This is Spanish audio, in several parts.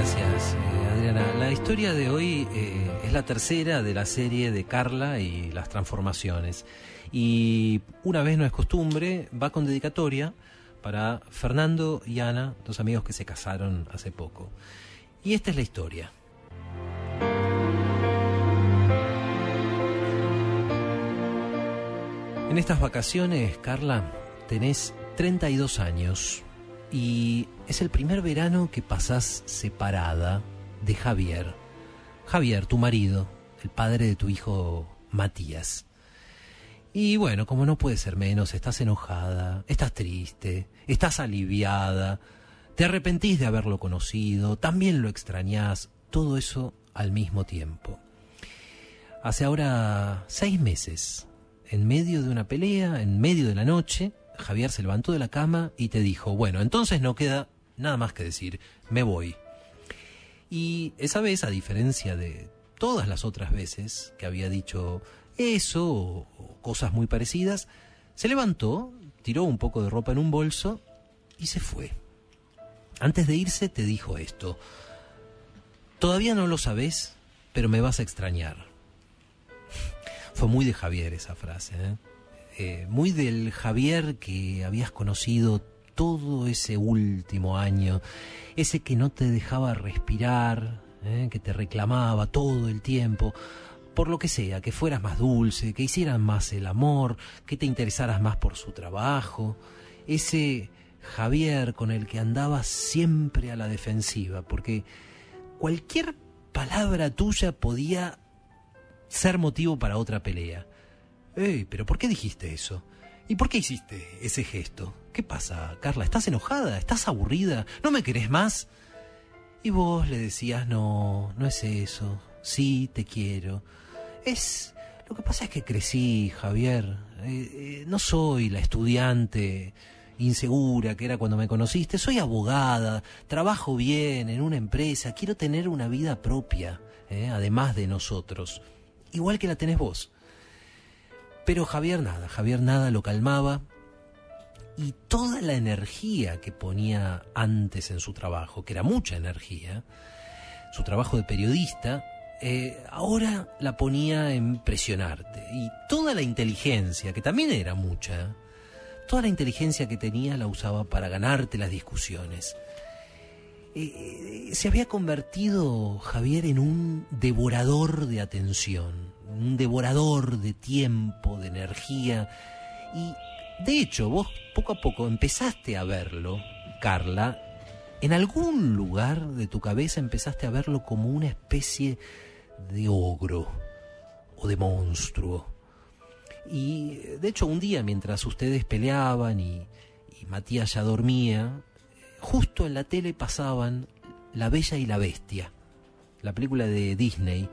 Gracias, eh, Adriana. La historia de hoy eh, es la tercera de la serie de Carla y las transformaciones. Y una vez no es costumbre, va con dedicatoria para Fernando y Ana, dos amigos que se casaron hace poco. Y esta es la historia. En estas vacaciones, Carla, tenés 32 años y es el primer verano que pasás separada de Javier. Javier, tu marido, el padre de tu hijo Matías. Y bueno, como no puede ser menos, estás enojada, estás triste, estás aliviada, te arrepentís de haberlo conocido, también lo extrañás, todo eso al mismo tiempo. Hace ahora seis meses, en medio de una pelea, en medio de la noche, Javier se levantó de la cama y te dijo, bueno, entonces no queda nada más que decir, me voy. Y esa vez, a diferencia de todas las otras veces que había dicho eso o, cosas muy parecidas, se levantó, tiró un poco de ropa en un bolso y se fue. Antes de irse te dijo esto, todavía no lo sabes, pero me vas a extrañar. Fue muy de Javier esa frase, ¿eh? Eh, muy del Javier que habías conocido todo ese último año, ese que no te dejaba respirar, ¿eh? que te reclamaba todo el tiempo, por lo que sea, que fueras más dulce, que hicieras más el amor, que te interesaras más por su trabajo, ese Javier con el que andabas siempre a la defensiva, porque cualquier palabra tuya podía ser motivo para otra pelea. ¡Ey, pero ¿por qué dijiste eso? ¿Y por qué hiciste ese gesto? ¿Qué pasa, Carla? ¿Estás enojada? ¿Estás aburrida? ¿No me querés más? Y vos le decías, no, no es eso. Sí, te quiero. Es... Lo que pasa es que crecí, Javier. Eh, eh, no soy la estudiante insegura que era cuando me conociste. Soy abogada, trabajo bien en una empresa, quiero tener una vida propia, eh, además de nosotros igual que la tenés vos. Pero Javier nada, Javier nada lo calmaba y toda la energía que ponía antes en su trabajo, que era mucha energía, su trabajo de periodista, eh, ahora la ponía en presionarte. Y toda la inteligencia, que también era mucha, toda la inteligencia que tenía la usaba para ganarte las discusiones. Eh, se había convertido Javier en un devorador de atención, un devorador de tiempo, de energía. Y de hecho, vos poco a poco empezaste a verlo, Carla, en algún lugar de tu cabeza empezaste a verlo como una especie de ogro o de monstruo. Y de hecho un día mientras ustedes peleaban y, y Matías ya dormía, justo en la tele pasaban La Bella y la Bestia, la película de Disney.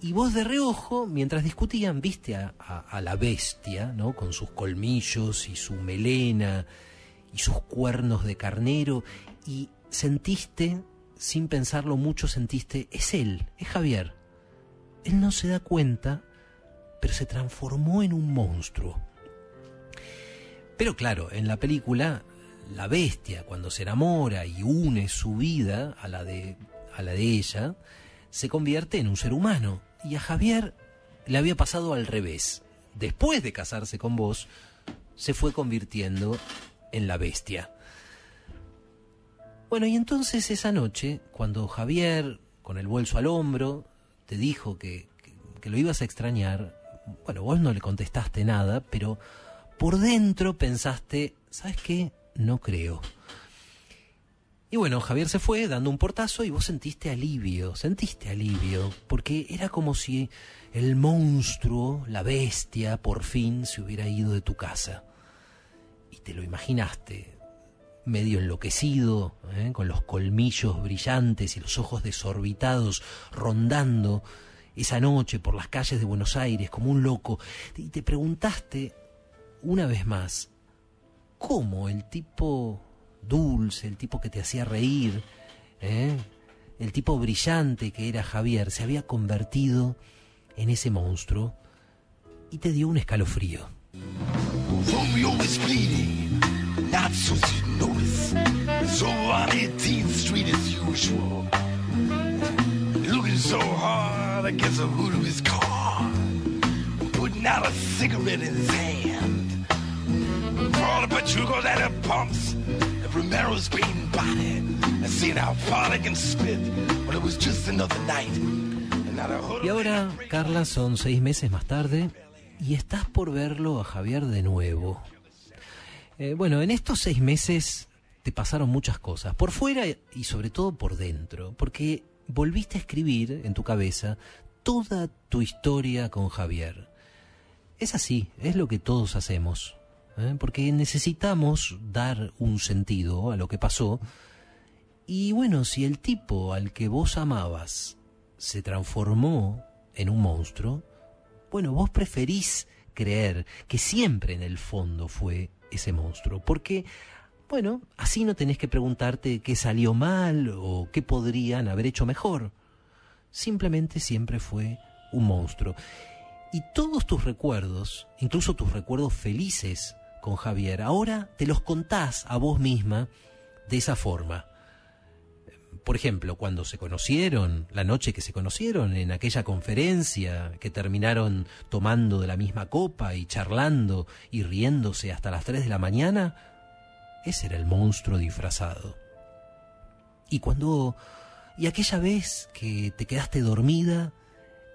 Y vos de reojo, mientras discutían, viste a, a, la bestia, ¿no? Con sus colmillos y su melena y sus cuernos de carnero. Y sentiste, sin pensarlo mucho, sentiste, es él, es Javier. Él no se da cuenta, pero se transformó en un monstruo. Pero claro, en la película la bestia, cuando se enamora y une su vida a la de, a la de ella, se convierte en un ser humano. Y a Javier le había pasado al revés. Después de casarse con vos, se fue convirtiendo en la bestia. Bueno, y entonces esa noche, cuando Javier, con el bolso al hombro, te dijo que, que, lo ibas a extrañar, bueno, vos no le contestaste nada, pero por dentro pensaste, ¿sabes qué? no creo. Y bueno, Javier se fue dando un portazo y vos sentiste alivio, sentiste alivio, porque era como si el monstruo, la bestia, por fin se hubiera ido de tu casa. Y te lo imaginaste, medio enloquecido, ¿eh? con los colmillos brillantes y los ojos desorbitados, rondando esa noche por las calles de Buenos Aires como un loco, y te preguntaste una vez más, cómo el tipo dulce, el tipo que te hacía reír, ¿eh? el tipo brillante que era Javier, se había convertido en ese monstruo y te dio un escalofrío. so on 18th Street as usual. Looking so hard his. And Romero's being body. And seeing how far they can spit. But it was just another night. And not a hood Y ahora, Carla, son seis meses más tarde y estás por verlo a Javier de nuevo. Eh, bueno, en estos seis meses te pasaron muchas cosas, por fuera y sobre todo por dentro, porque volviste a escribir en tu cabeza toda tu historia con Javier. Es así, es lo que todos hacemos, ¿eh? porque necesitamos dar un sentido a lo que pasó. Y bueno, si el tipo al que vos amabas se transformó en un monstruo, bueno, vos preferís creer que siempre en el fondo fue ese monstruo, porque, bueno, así no tenés que preguntarte qué salió mal o qué podrían haber hecho mejor. Simplemente siempre fue un monstruo. Y todos tus recuerdos, incluso tus recuerdos felices Javier, ahora te los contás a vos misma de esa forma. Por ejemplo, cuando se conocieron, la noche que se conocieron, en aquella conferencia que terminaron tomando de la misma copa y charlando y riéndose hasta las 3 de la mañana, ese era el monstruo disfrazado. Y cuando... Y aquella vez que te quedaste dormida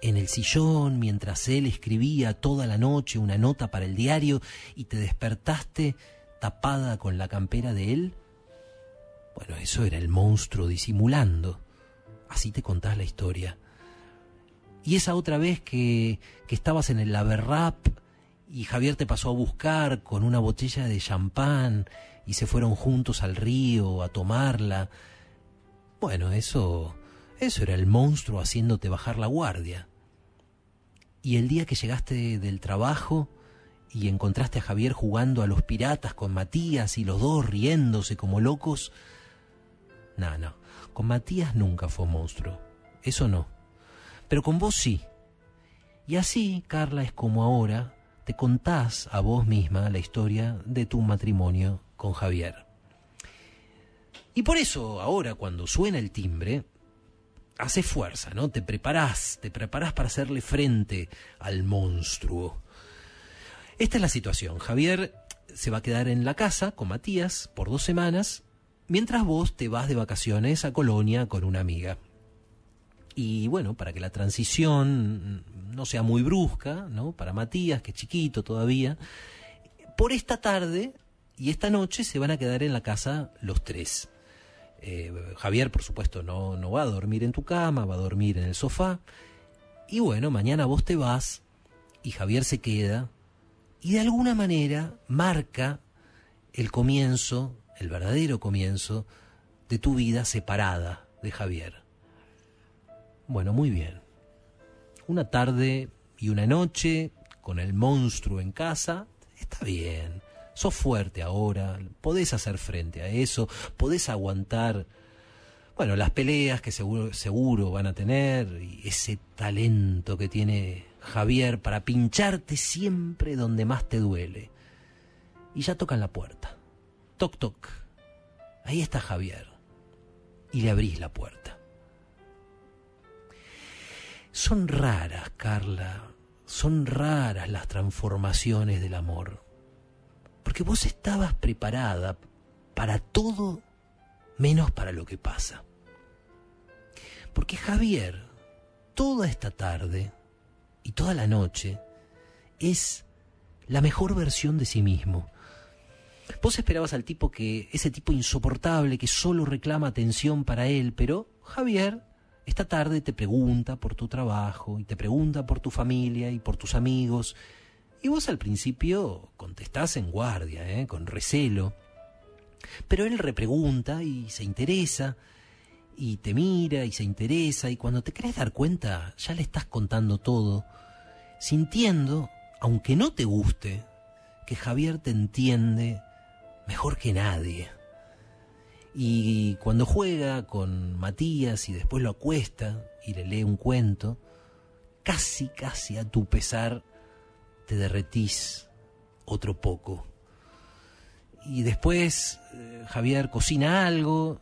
en el sillón mientras él escribía toda la noche una nota para el diario y te despertaste tapada con la campera de él, bueno, eso era el monstruo disimulando. Así te contás la historia. Y esa otra vez que, que estabas en el Laberrap y Javier te pasó a buscar con una botella de champán y se fueron juntos al río a tomarla. Bueno, eso, eso era el monstruo haciéndote bajar la guardia. Y el día que llegaste del trabajo y encontraste a Javier jugando a los piratas con Matías y los dos riéndose como locos, no, no. Con Matías nunca fue monstruo. Eso no. Pero con vos sí. Y así, Carla, es como ahora te contás a vos misma la historia de tu matrimonio con Javier. Y por eso ahora cuando suena el timbre, hace fuerza, ¿no? Te preparás, te preparás para hacerle frente al monstruo. Esta es la situación. Javier se va a quedar en la casa con Matías por dos semanas mientras vos te vas de vacaciones a Colonia con una amiga. Y bueno, para que la transición no sea muy brusca, ¿no? Para Matías, que es chiquito todavía, por esta tarde y esta noche se van a quedar en la casa los tres. Eh, Javier, por supuesto, no, no va a dormir en tu cama, va a dormir en el sofá. Y bueno, mañana vos te vas y Javier se queda y de alguna manera marca el comienzo el verdadero comienzo de tu vida separada de Javier. Bueno, muy bien. Una tarde y una noche con el monstruo en casa, está bien. Sos fuerte ahora, podés hacer frente a eso, podés aguantar, bueno, las peleas que seguro, seguro van a tener y ese talento que tiene Javier para pincharte siempre donde más te duele. Y ya tocan la puerta. Toc, toc. Ahí está Javier. Y le abrís la puerta. Son raras, Carla, son raras las transformaciones del amor. Porque vos estabas preparada para todo menos para lo que pasa. Porque Javier, toda esta tarde y toda la noche, es la mejor versión de sí mismo. Vos esperabas al tipo que, ese tipo insoportable que solo reclama atención para él, pero Javier esta tarde te pregunta por tu trabajo y te pregunta por tu familia y por tus amigos. Y vos al principio contestás en guardia, ¿eh? con recelo. Pero él repregunta y se interesa, y te mira y se interesa, y cuando te querés dar cuenta ya le estás contando todo, sintiendo, aunque no te guste, que Javier te entiende mejor que nadie. Y cuando juega con Matías y después lo acuesta y le lee un cuento, casi, casi a tu pesar te derretís otro poco. y después eh, Javier cocina algo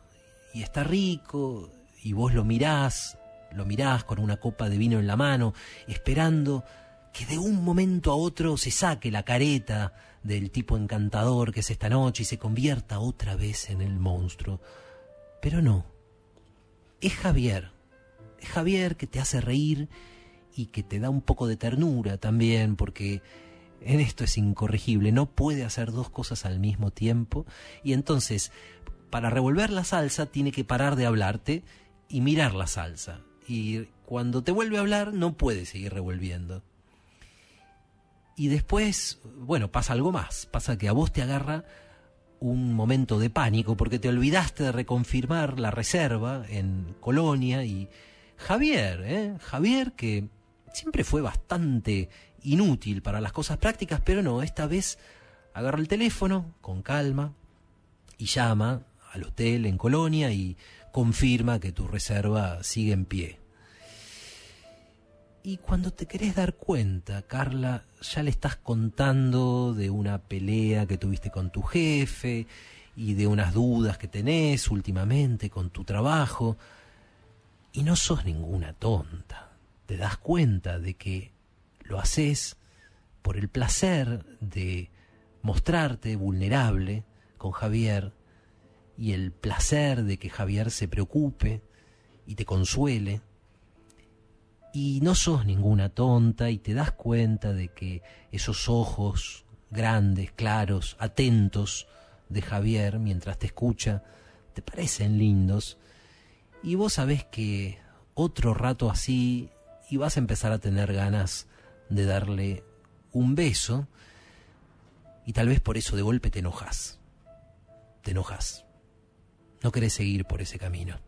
y está rico y vos lo mirás, lo mirás con una copa de vino en la mano, esperando que de un momento a otro se saque la careta del tipo encantador que es esta noche y se convierta otra vez en el monstruo. Pero no, es Javier, es Javier que te hace reír y que te da un poco de ternura también, porque en esto es incorregible, no puede hacer dos cosas al mismo tiempo y entonces para revolver la salsa tiene que parar de hablarte y mirar la salsa. Y cuando te vuelve a hablar no puede seguir revolviendo. Y después, bueno, pasa algo más, pasa que a vos te agarra un momento de pánico porque te olvidaste de reconfirmar la reserva en Colonia y Javier, ¿eh? Javier que siempre fue bastante inútil para las cosas prácticas, pero no, esta vez agarra el teléfono con calma y llama al hotel en Colonia y confirma que tu reserva sigue en pie. Y cuando te querés dar cuenta, Carla, ya le estás contando de una pelea que tuviste con tu jefe y de unas dudas que tenés últimamente con tu trabajo. Y no sos ninguna tonta. Te das cuenta de que lo haces por el placer de mostrarte vulnerable con Javier y el placer de que Javier se preocupe y te consuele. Y no sos ninguna tonta y te das cuenta de que esos ojos grandes, claros, atentos de Javier mientras te escucha, te parecen lindos. Y vos sabés que otro rato así y vas a empezar a tener ganas de darle un beso y tal vez por eso de golpe te enojas. Te enojas. No querés seguir por ese camino.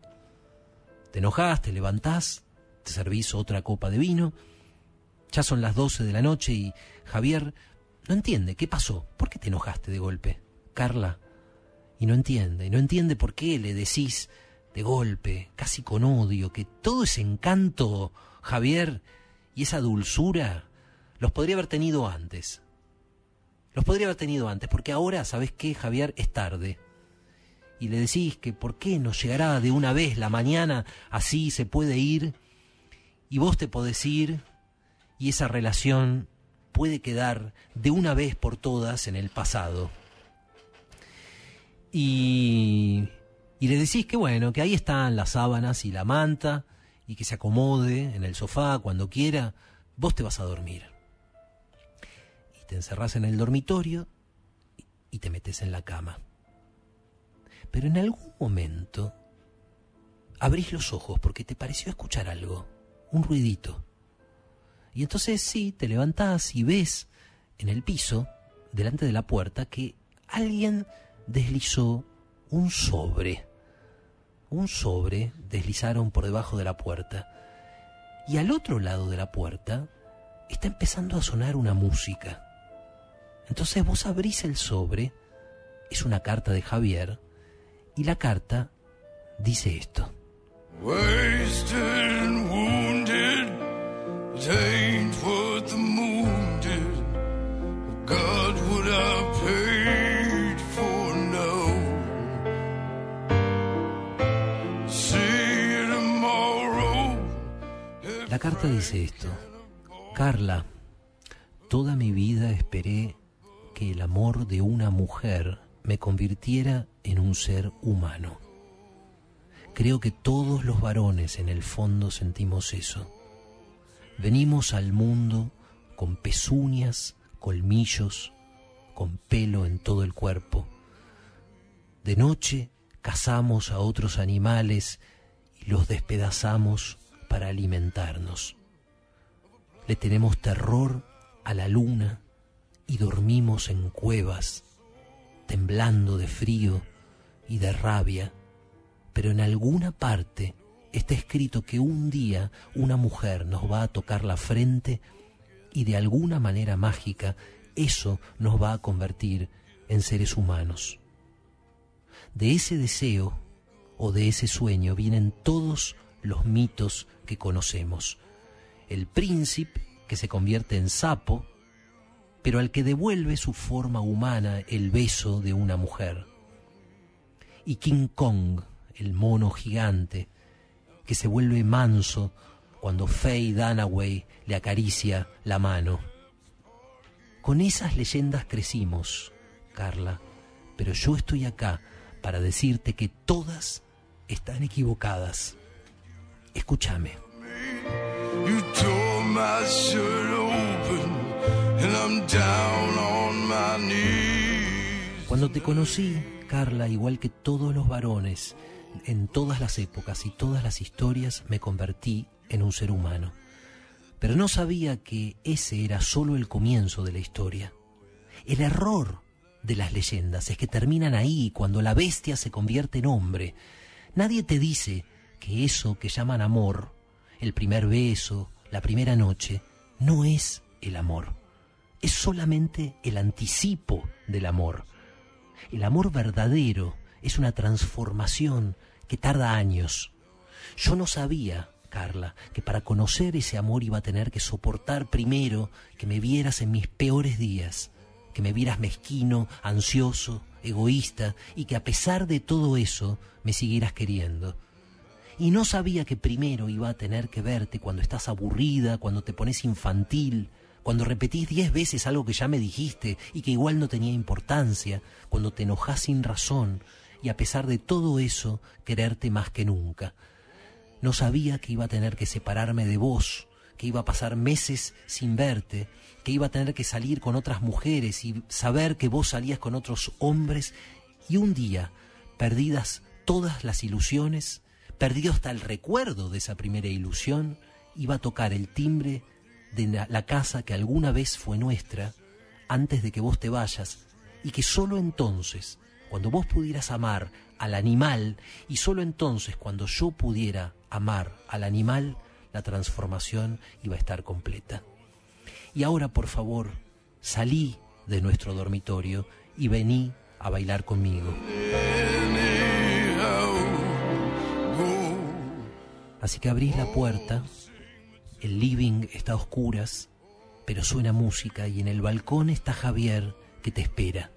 Te enojas, te levantás, te servís otra copa de vino. Ya son las doce de la noche y Javier no entiende qué pasó. ¿Por qué te enojaste de golpe? Carla. Y no entiende, y no entiende por qué le decís de golpe, casi con odio, que todo ese encanto, Javier, y esa dulzura los podría haber tenido antes. Los podría haber tenido antes, porque ahora, ¿sabes qué, Javier? Es tarde. Y le decís que por qué no llegará de una vez la mañana, así se puede ir, y vos te podés ir, y esa relación puede quedar de una vez por todas en el pasado. Y, y le decís que bueno, que ahí están las sábanas y la manta, y que se acomode en el sofá cuando quiera, vos te vas a dormir. Y te encerrás en el dormitorio y te metes en la cama. Pero en algún momento abrís los ojos porque te pareció escuchar algo, un ruidito. Y entonces sí, te levantás y ves en el piso, delante de la puerta, que alguien deslizó un sobre un sobre deslizaron por debajo de la puerta. Y al otro lado de la puerta está empezando a sonar una música. Entonces vos abrís el sobre, es una carta de Javier, y la carta dice esto. La carta dice esto. Carla, toda mi vida esperé que el amor de una mujer me convirtiera en un ser humano. Creo que todos los varones en el fondo sentimos eso. Venimos al mundo con pezuñas, colmillos, con pelo en todo el cuerpo. De noche cazamos a otros animales y los despedazamos para alimentarnos. Le tenemos terror a la luna y dormimos en cuevas, temblando de frío y de rabia, pero en alguna parte está escrito que un día una mujer nos va a tocar la frente y de alguna manera mágica eso nos va a convertir en seres humanos. De ese deseo o de ese sueño vienen todos los mitos que conocemos. El príncipe que se convierte en sapo, pero al que devuelve su forma humana el beso de una mujer. Y King Kong, el mono gigante, que se vuelve manso cuando Faye Dunaway le acaricia la mano. Con esas leyendas crecimos, Carla, pero yo estoy acá para decirte que todas están equivocadas. Escúchame. Cuando te conocí, Carla, igual que todos los varones, en todas las épocas y todas las historias, me convertí en un ser humano. Pero no sabía que ese era solo el comienzo de la historia. El error de las leyendas es que terminan ahí cuando la bestia se convierte en hombre. Nadie te dice que eso que llaman amor, el primer beso, la primera noche, no es el amor. Es solamente el anticipo del amor. El amor verdadero es una transformación que tarda años. Yo no sabía, Carla, que para conocer ese amor iba a tener que soportar primero que me vieras en mis peores días, que me vieras mezquino, ansioso, egoísta y que a pesar de todo eso me siguieras queriendo. Y no sabía que primero iba a tener que verte cuando estás aburrida, cuando te pones infantil, cuando repetís diez veces algo que ya me dijiste y que igual no tenía importancia, cuando te enojas sin razón y a pesar de todo eso quererte más que nunca. No sabía que iba a tener que separarme de vos, que iba a pasar meses sin verte, que iba a tener que salir con otras mujeres y saber que vos salías con otros hombres y un día, perdidas todas las ilusiones, perdido hasta el recuerdo de esa primera ilusión, iba a tocar el timbre de la, casa que alguna vez fue nuestra, antes de que vos te vayas, y que sólo entonces, cuando vos pudieras amar al animal, y sólo entonces cuando yo pudiera amar al animal, la transformación iba a estar completa. Y ahora, por favor, salí de nuestro dormitorio y vení a bailar conmigo. Así que abrís la puerta, el living está a oscuras, pero suena música y en el balcón está Javier que te espera.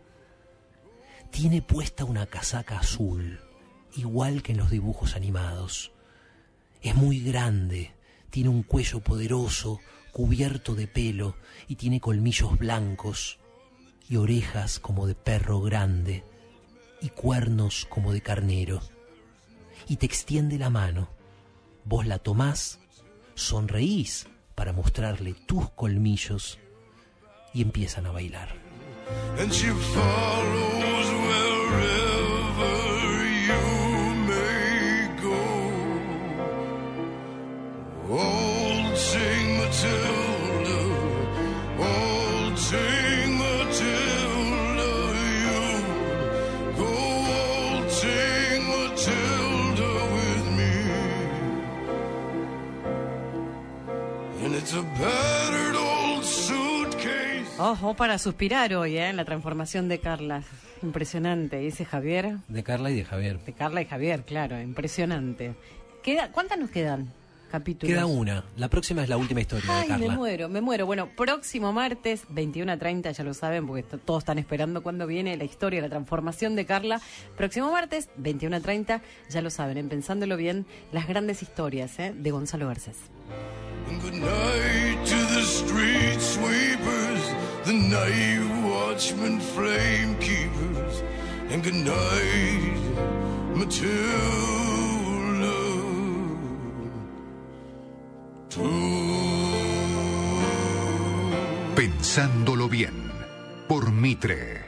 Tiene puesta una casaca azul, igual que en los dibujos animados. Es muy grande, tiene un cuello poderoso, cubierto de pelo, y tiene colmillos blancos, y orejas como de perro grande, y cuernos como de carnero. Y te extiende la mano. Vos la tomás, sonreís para mostrarle tus colmillos, y empiezan a bailar. Ojo para suspirar hoy, ¿eh? La transformación de Carla. Impresionante, dice Javier. De Carla y de Javier. De Carla y Javier, claro, impresionante. Queda, ¿Cuántas nos quedan? Capítulos. Queda una. La próxima es la última historia de Ay, Carla. me muero, me muero. Bueno, próximo martes, 21 a 30, ya lo saben, porque to- todos están esperando cuándo viene la historia, la transformación de Carla. Próximo martes, 21 a 30, ya lo saben, en Pensándolo Bien, las grandes historias ¿eh? de Gonzalo Garcés. And good night to the street sweepers, the night watchmen, flame keepers. And good night, Matilda. Pensándolo bien. Por Mitre.